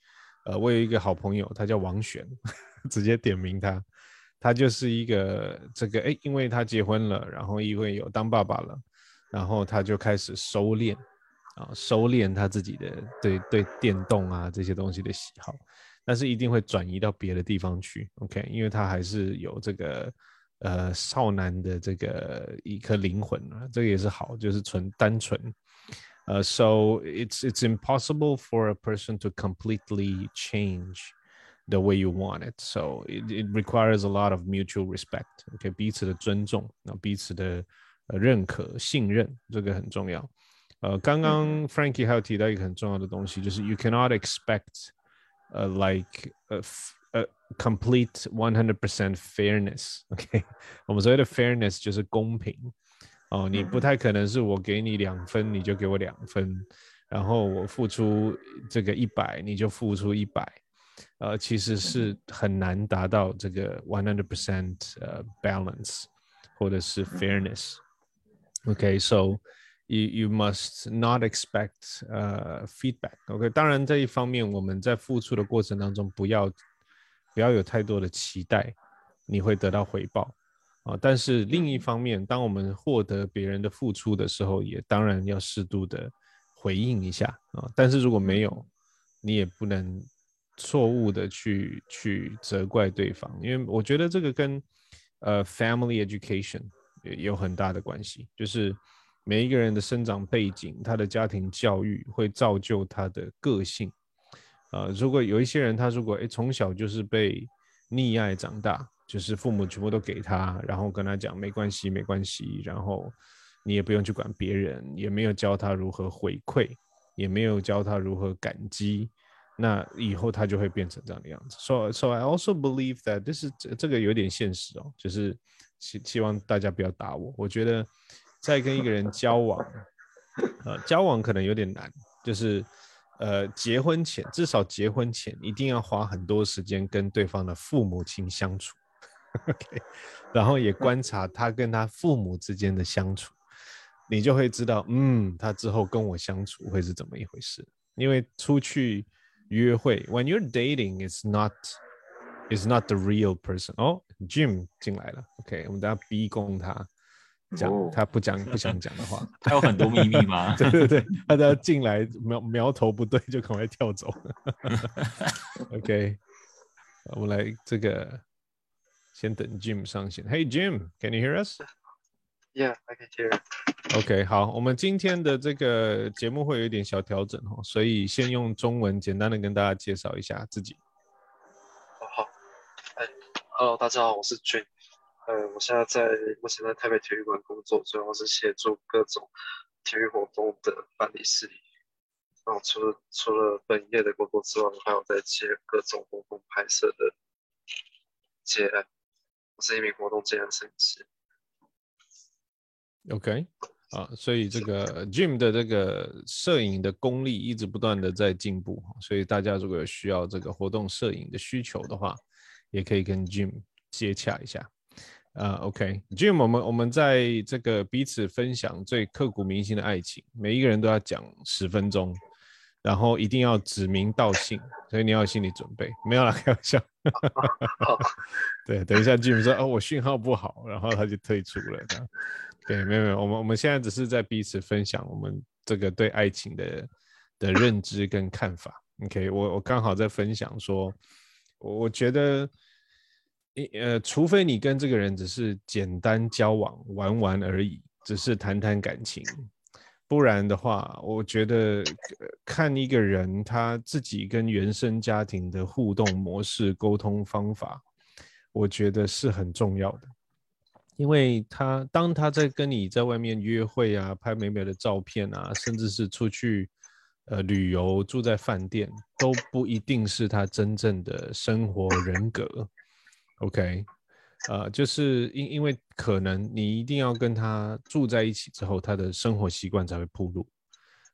呃，我有一个好朋友，他叫王璇，直接点名他。他就是一个这个哎，因为他结婚了，然后因为有当爸爸了，然后他就开始收敛啊，收敛他自己的对对电动啊这些东西的喜好，但是一定会转移到别的地方去，OK？因为他还是有这个呃少男的这个一颗灵魂啊，这个也是好，就是纯单纯。呃，so it's it's impossible for a person to completely change. the way you want it. So it, it requires a lot of mutual respect. OK，彼此的尊重，那彼此的呃认可、信任，这个很重要。呃，刚刚 Frankie 还有提到一个很重要的东西，就是 you cannot expect uh like a, a complete one hundred percent fairness. OK，我们所谓的 fairness 就是公平。哦，你不太可能是我给你两分，你就给我两分，然后我付出这个一百，你就付出一百。呃，其实是很难达到这个 one hundred percent 呃 balance 或者是 fairness。OK，so you you must not expect 呃 feedback。OK，当然这一方面我们在付出的过程当中，不要不要有太多的期待，你会得到回报啊。但是另一方面，当我们获得别人的付出的时候，也当然要适度的回应一下啊。但是如果没有，你也不能。错误的去去责怪对方，因为我觉得这个跟呃 family education 有很大的关系，就是每一个人的生长背景，他的家庭教育会造就他的个性。呃，如果有一些人，他如果诶从小就是被溺爱长大，就是父母全部都给他，然后跟他讲没关系没关系，然后你也不用去管别人，也没有教他如何回馈，也没有教他如何感激。那以后他就会变成这样的样子。So, so I also believe that this is 这个有点现实哦，就是希希望大家不要打我。我觉得在跟一个人交往，呃，交往可能有点难，就是呃，结婚前至少结婚前一定要花很多时间跟对方的父母亲相处，OK，然后也观察他跟他父母之间的相处，你就会知道，嗯，他之后跟我相处会是怎么一回事。因为出去。约会，when you're dating, it's not, it's not the real person. 哦，Jim 进来了，OK，我们等下逼供他讲他不讲不想讲的话。他有很多秘密吗？对对对，他要进来苗苗头不对就赶快跳走。OK，我们来这个先等 Jim 上线。Hey Jim，can you hear us? Yeah, I can hear. OK，好，我们今天的这个节目会有一点小调整哦，所以先用中文简单的跟大家介绍一下自己。好，哎，Hello，大家好，我是 Jun，呃，我现在在目前在台北体育馆工作，主要是协助各种体育活动的办理事宜。然后除了除了本业的工作之外，还有在接各种活动拍摄的接案，我是一名活动接案摄影师。OK，啊，所以这个 Jim 的这个摄影的功力一直不断的在进步，所以大家如果有需要这个活动摄影的需求的话，也可以跟 Jim 接洽一下。啊，OK，Jim，我们我们在这个彼此分享最刻骨铭心的爱情，每一个人都要讲十分钟，然后一定要指名道姓，所以你要有心理准备。没有啦，开玩笑。对，等一下 Jim 说哦，我讯号不好，然后他就退出了。这样，对，没有没有，我们我们现在只是在彼此分享我们这个对爱情的的认知跟看法。OK，我我刚好在分享说，我我觉得。呃，除非你跟这个人只是简单交往玩玩而已，只是谈谈感情，不然的话，我觉得看一个人他自己跟原生家庭的互动模式、沟通方法，我觉得是很重要的。因为他当他在跟你在外面约会啊，拍美美的照片啊，甚至是出去呃旅游、住在饭店，都不一定是他真正的生活人格。OK，呃，就是因因为可能你一定要跟他住在一起之后，他的生活习惯才会铺路，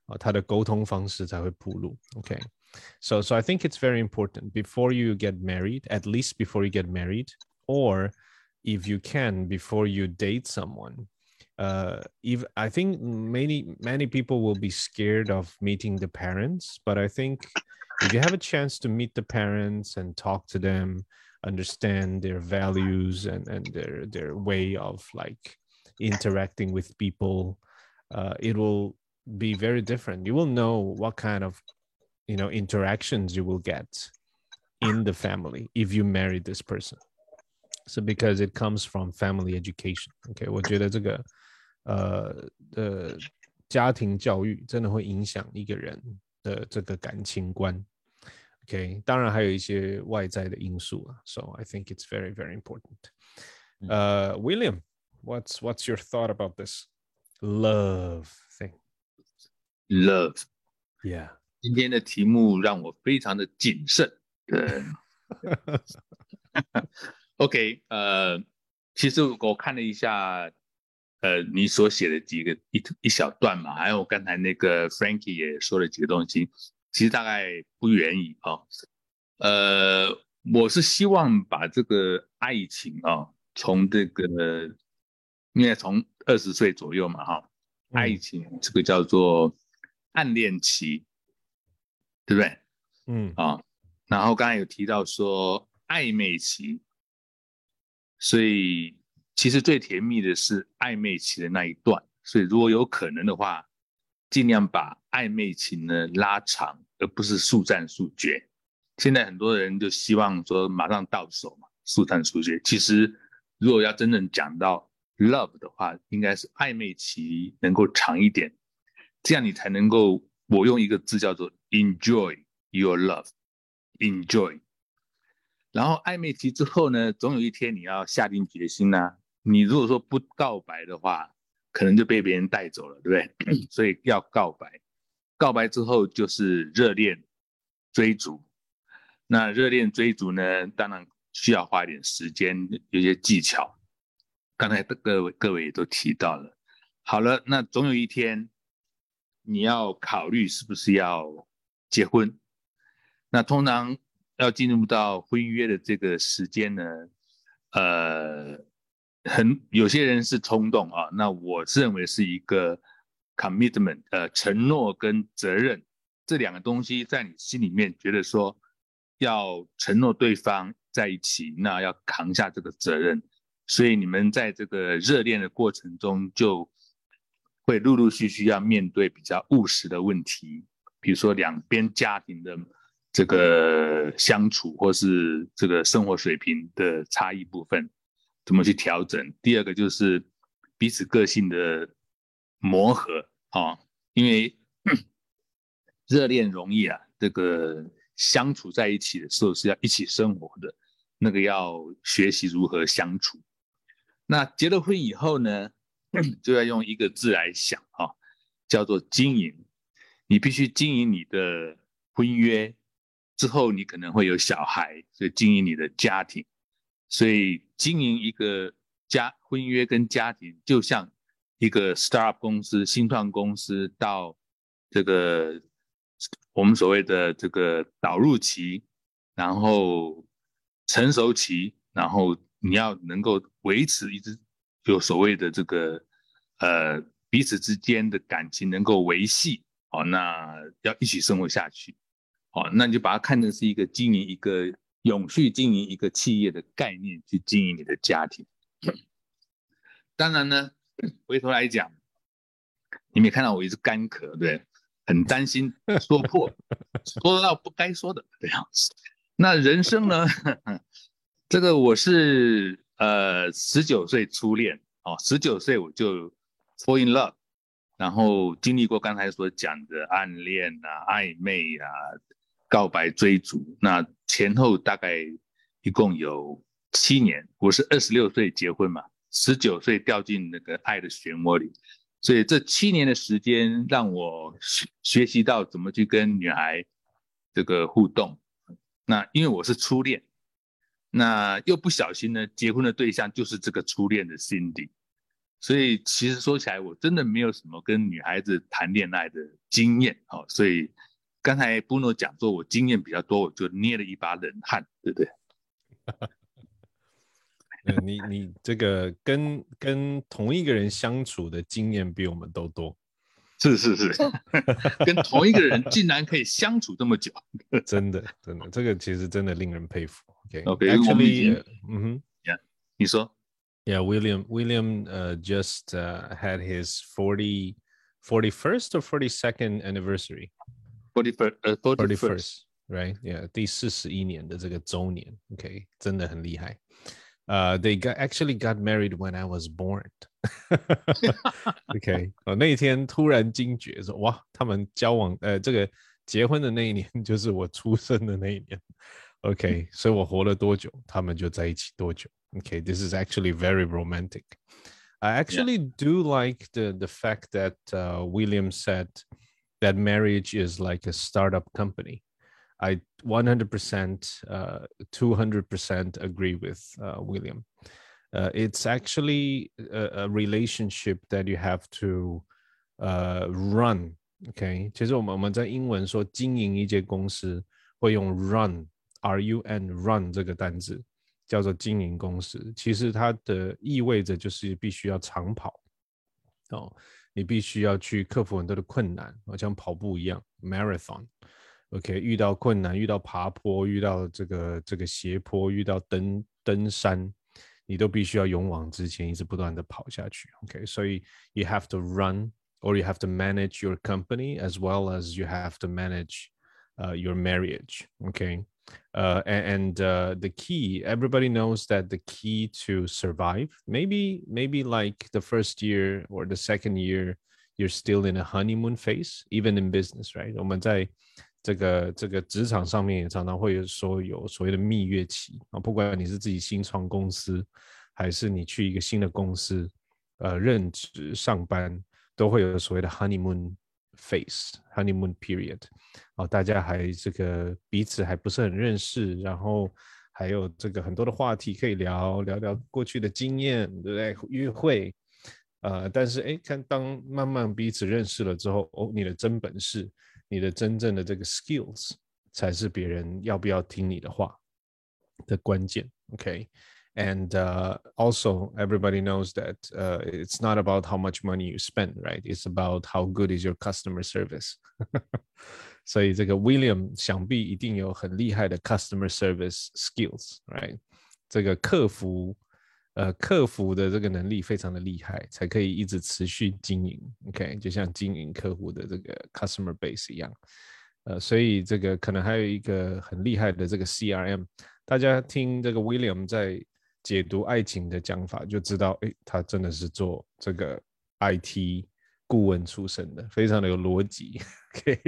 啊，他的沟通方式才会铺路。OK，so so I think it's very important before you get married, at least before you get married, or if you can before you date someone. Uh, if I think many many people will be scared of meeting the parents, but I think if you have a chance to meet the parents and talk to them understand their values and, and their their way of like interacting with people uh, it will be very different you will know what kind of you know interactions you will get in the family if you marry this person so because it comes from family education okay 我觉得这个呃的家庭教育真的会影响一个人的这个感情观 OK，当然还有一些外在的因素啊。So I think it's very very important. Uh, William, what's what's your thought about this love thing? Love. Yeah. 今天的题目让我非常的谨慎。对。OK，呃，其实我看了一下，呃，你所写的几个一一小段嘛，还有刚才那个 Frankie 也说了几个东西。 其实大概不远矣啊，呃，我是希望把这个爱情啊，从这个，因为从二十岁左右嘛，哈，爱情这个叫做暗恋期，对不对？嗯。啊，然后刚才有提到说暧昧期，所以其实最甜蜜的是暧昧期的那一段，所以如果有可能的话，尽量把暧昧期呢拉长。而不是速战速决。现在很多人就希望说马上到手嘛，速战速决。其实如果要真正讲到 love 的话，应该是暧昧期能够长一点，这样你才能够。我用一个字叫做 enjoy your love，enjoy。然后暧昧期之后呢，总有一天你要下定决心呐、你如果说不告白的话，可能就被别人带走了，对不对？所以要告白。告白之后就是热恋追逐，那热恋追逐呢，当然需要花一点时间，有些技巧。刚才各位各位也都提到了。好了，那总有一天你要考虑是不是要结婚。那通常要进入到婚约的这个时间呢，呃，很有些人是冲动啊，那我认为是一个。commitment，呃，承诺跟责任这两个东西，在你心里面觉得说要承诺对方在一起，那要扛下这个责任，所以你们在这个热恋的过程中，就会陆陆续续要面对比较务实的问题，比如说两边家庭的这个相处，或是这个生活水平的差异部分，怎么去调整？第二个就是彼此个性的。磨合啊，因为热恋容易啊，这个相处在一起的时候是要一起生活的，那个要学习如何相处。那结了婚以后呢，就要用一个字来想啊，叫做经营。你必须经营你的婚约，之后你可能会有小孩，所以经营你的家庭。所以经营一个家婚约跟家庭，就像一个 startup 公司、新创公司到这个我们所谓的这个导入期，然后成熟期，然后你要能够维持一直有所谓的这个呃彼此之间的感情能够维系，哦，那要一起生活下去，哦，那你就把它看成是一个经营一个。永续经营一个企业的概念去经营你的家庭。当然呢，回头来讲，你没看到我一直干咳，对，很担心说破，说到不该说的这样子。那人生呢？这个我是呃十九岁初恋哦，十九岁我就 fall in love，然后经历过刚才所讲的暗恋啊、暧昧啊。告白追逐，那前后大概一共有七年。我是二十六岁结婚嘛，十九岁掉进那个爱的漩涡里，所以这七年的时间让我学学习到怎么去跟女孩这个互动。那因为我是初恋，那又不小心呢，结婚的对象就是这个初恋的心底所以其实说起来，我真的没有什么跟女孩子谈恋爱的经验哦，所以。刚才布诺讲说，我经验比较多，我就捏了一把冷汗，对不对？你你这个跟跟同一个人相处的经验比我们都多，是是是，跟同一个人竟然可以相处这么久，真的真的，这个其实真的令人佩服。OK，Actually，嗯哼，Yeah，你说，Yeah，William William 呃 just had his forty forty first or forty second anniversary。Forty first, forty first, right? Yeah，第四十一年的这个周年，OK，真的很厉害。呃、uh,，They got actually got married when I was born. OK，我那一天突然惊觉说，哇，他们交往呃这个结婚的那一年就是我出生的那一年。OK，所以我活了多久，他们就在一起多久。OK，this、okay, is actually very romantic. I actually yeah. do like the the fact that uh, William said that marriage is like a startup company. I 100%, uh, 200% agree with uh, William. Uh, it's actually a, a, relationship that you have to uh, run. OK，其实我们我们在英文说经营一间公司会用 run，r u n run 这个单字叫做经营公司。其实它的意味着就是必须要长跑哦。你必须要去克服很多的困难，好像跑步一样，marathon。 OK，遇到困难，遇到爬坡，遇到这个这个斜坡，遇到登登山，你都必须要勇往直前，一直不断的跑下去。OK，所以 you have to run or you have to manage your company as well as you have to manage uh, your marriage. Okay. Uh, and uh, the key everybody knows that the key to survive maybe maybe like the first year or the second year you're still in a honeymoon phase even in business right 我们在 这个这个职场上面也常常会有说有所谓的蜜月期啊，不管你是自己新创公司，还是你去一个新的公司，呃，任职上班，都会有所谓的 honeymoon phase honeymoon period。啊，大家还这个彼此还不是很认识，然后还有这个很多的话题可以聊聊聊过去的经验，对不对？约会，呃，但是哎，看当慢慢彼此认识了之后，哦，你的真本事，你的真正的这个 skills 才是别人要不要听你的话的关键。OK。and uh, also everybody knows that uh, it's not about how much money you spend right it's about how good is your customer service 所以这个 William 想必一定有很厉害的 customer service skills，right？这个客服， 呃，客服的这个能力非常的厉害，才可以一直持续经营。OK，就像经营客户的这个 customer base 一样。呃，所以这个可能还有一个很厉害的这个 CRM。大家听这个 William 在解读爱情的讲法，就知道，哎，他真的是做这个 IT。顾问出身的，非常的有逻辑。OK，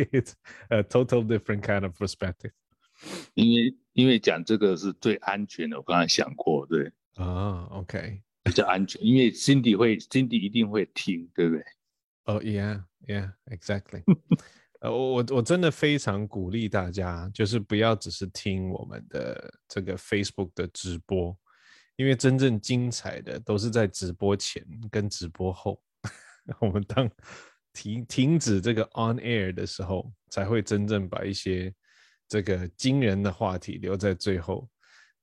呃，total different kind of perspective。因为因为讲这个是最安全的，我刚才想过，对。啊，OK，比较安全，因为 Cindy 会，Cindy 一定会听，对不对？哦，Yeah，Yeah，Exactly。呃，我我我真的非常鼓励大家，就是不要只是听我们的这个 Facebook 的直播，因为真正精彩的都是在直播前跟直播后，我们当停停止这个 on air 的时候，才会真正把一些这个惊人的话题留在最后，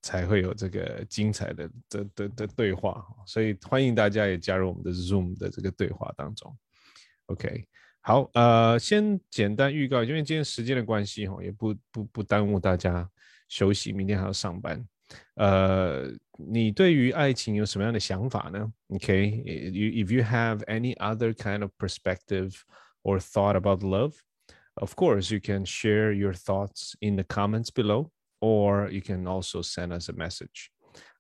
才会有这个精彩的的的的对话。所以欢迎大家也加入我们的 Zoom 的这个对话当中。OK，好，呃，先简单预告，因为今天时间的关系，哈，也不不不耽误大家休息，明天还要上班。呃，你对于爱情有什么样的想法呢？Okay，if you have any other kind of perspective or thought about love, of course you can share your thoughts in the comments below, or you can also send us a message.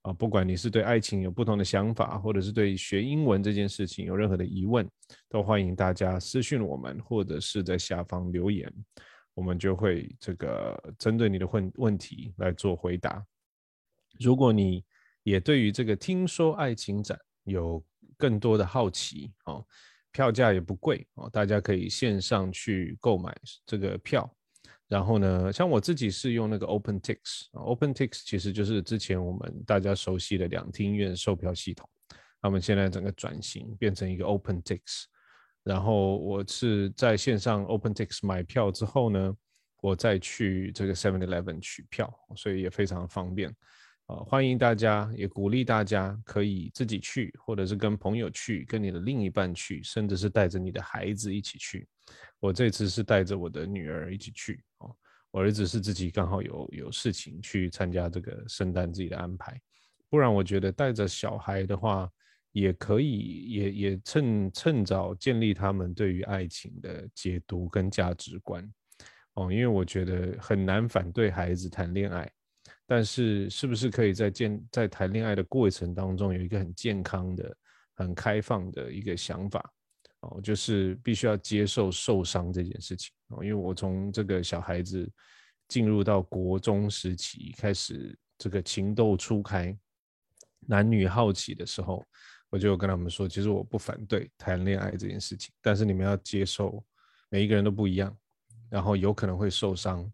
啊，不管你是对爱情有不同的想法，或者是对学英文这件事情有任何的疑问，都欢迎大家私信我们，或者是在下方留言，我们就会这个针对你的问问题来做回答。如果你也对于这个听说爱情展有更多的好奇哦，票价也不贵哦，大家可以线上去购买这个票。然后呢，像我自己是用那个 OpenTix，OpenTix 其实就是之前我们大家熟悉的两厅院售票系统。他们现在整个转型变成一个 OpenTix，然后我是在线上 OpenTix 买票之后呢，我再去这个 Seven Eleven 取票，所以也非常方便。呃，欢迎大家，也鼓励大家可以自己去，或者是跟朋友去，跟你的另一半去，甚至是带着你的孩子一起去。我这次是带着我的女儿一起去，我儿子是自己刚好有有事情去参加这个圣诞自己的安排。不然我觉得带着小孩的话，也可以，也也趁趁早建立他们对于爱情的解读跟价值观哦，因为我觉得很难反对孩子谈恋爱。但是，是不是可以在建在谈恋爱的过程当中有一个很健康的、很开放的一个想法？哦，就是必须要接受受伤这件事情哦。因为我从这个小孩子进入到国中时期开始，这个情窦初开、男女好奇的时候，我就跟他们说，其实我不反对谈恋爱这件事情，但是你们要接受每一个人都不一样，然后有可能会受伤。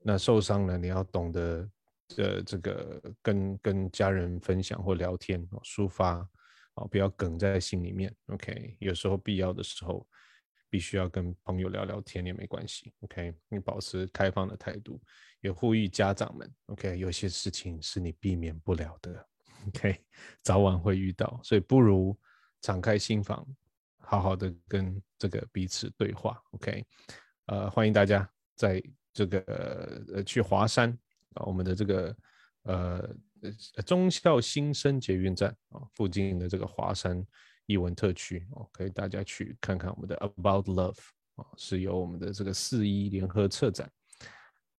那受伤了，你要懂得。的这个跟跟家人分享或聊天，抒发不要梗在心里面。OK，有时候必要的时候，必须要跟朋友聊聊天也没关系。OK，你保持开放的态度，也呼吁家长们。OK，有些事情是你避免不了的。OK，早晚会遇到，所以不如敞开心房，好好的跟这个彼此对话。OK，呃，欢迎大家在这个呃去华山。啊，我们的这个呃忠孝新生捷运站啊附近的这个华山艺文特区哦，可以大家去看看我们的 About Love 啊，是由我们的这个四一联合策展。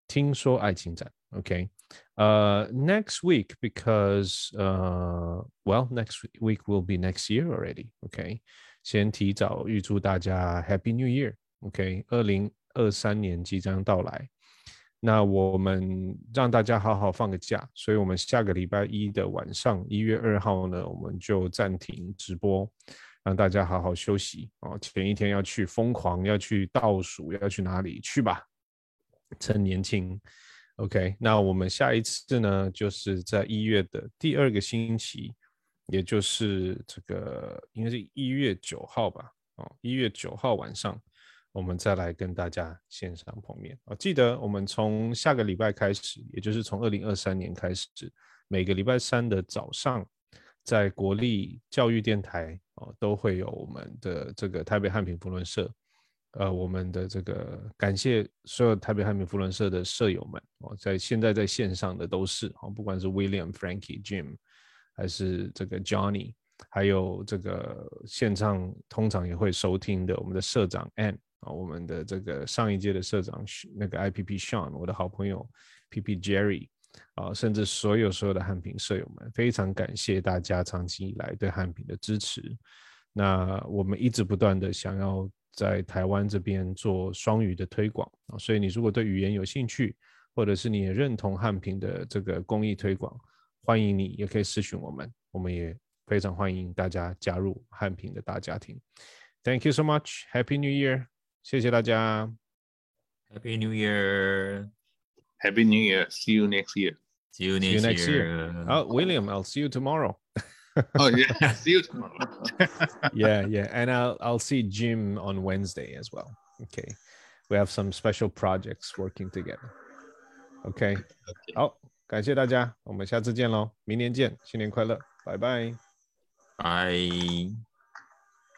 听说爱情展，OK，呃，next week because 呃，well next week will be next year already，OK，先提早预祝大家 Happy New Year，OK，二零二三年即将到来。那我们让大家好好放个假，所以我们下个礼拜一的晚上，一月二号呢，我们就暂停直播，让大家好好休息哦。前一天要去疯狂，要去倒数，要去哪里去吧？趁年轻，OK。那我们下一次呢，就是在一月的第二个星期，也就是这个应该是一月九号吧？哦，一月九号晚上。我们再来跟大家线上碰面啊！记得我们从下个礼拜开始，也就是从二零二三年开始，每个礼拜三的早上，在国立教育电台哦，都会有我们的这个台北汉品福伦社，呃，我们的这个感谢所有台北汉品福伦社的社友们哦，在现在在线上的都是哦，不管是 William、Frankie、Jim，还是这个 Johnny，还有这个线上通常也会收听的我们的社长 Ann。啊，我们的这个上一届的社长那个 IPP Sean，我的好朋友 PP Jerry，啊，甚至所有所有的汉品社友们，非常感谢大家长期以来对汉平的支持。那我们一直不断的想要在台湾这边做双语的推广啊，所以你如果对语言有兴趣，或者是你也认同汉平的这个公益推广，欢迎你也可以私讯我们，我们也非常欢迎大家加入汉平的大家庭。Thank you so much. Happy New Year. 谢谢大家，Happy New Year，Happy New Year，See you next year。 See you See you next next year. year. Oh, William, I'll see you tomorrow. Oh yeah, see you tomorrow. yeah, yeah, and I'll I'll see Jim on Wednesday as well. Okay, we have some special projects working together. OK，好，感谢大家，我们下次见喽，明年见，新年快乐，拜拜。拜。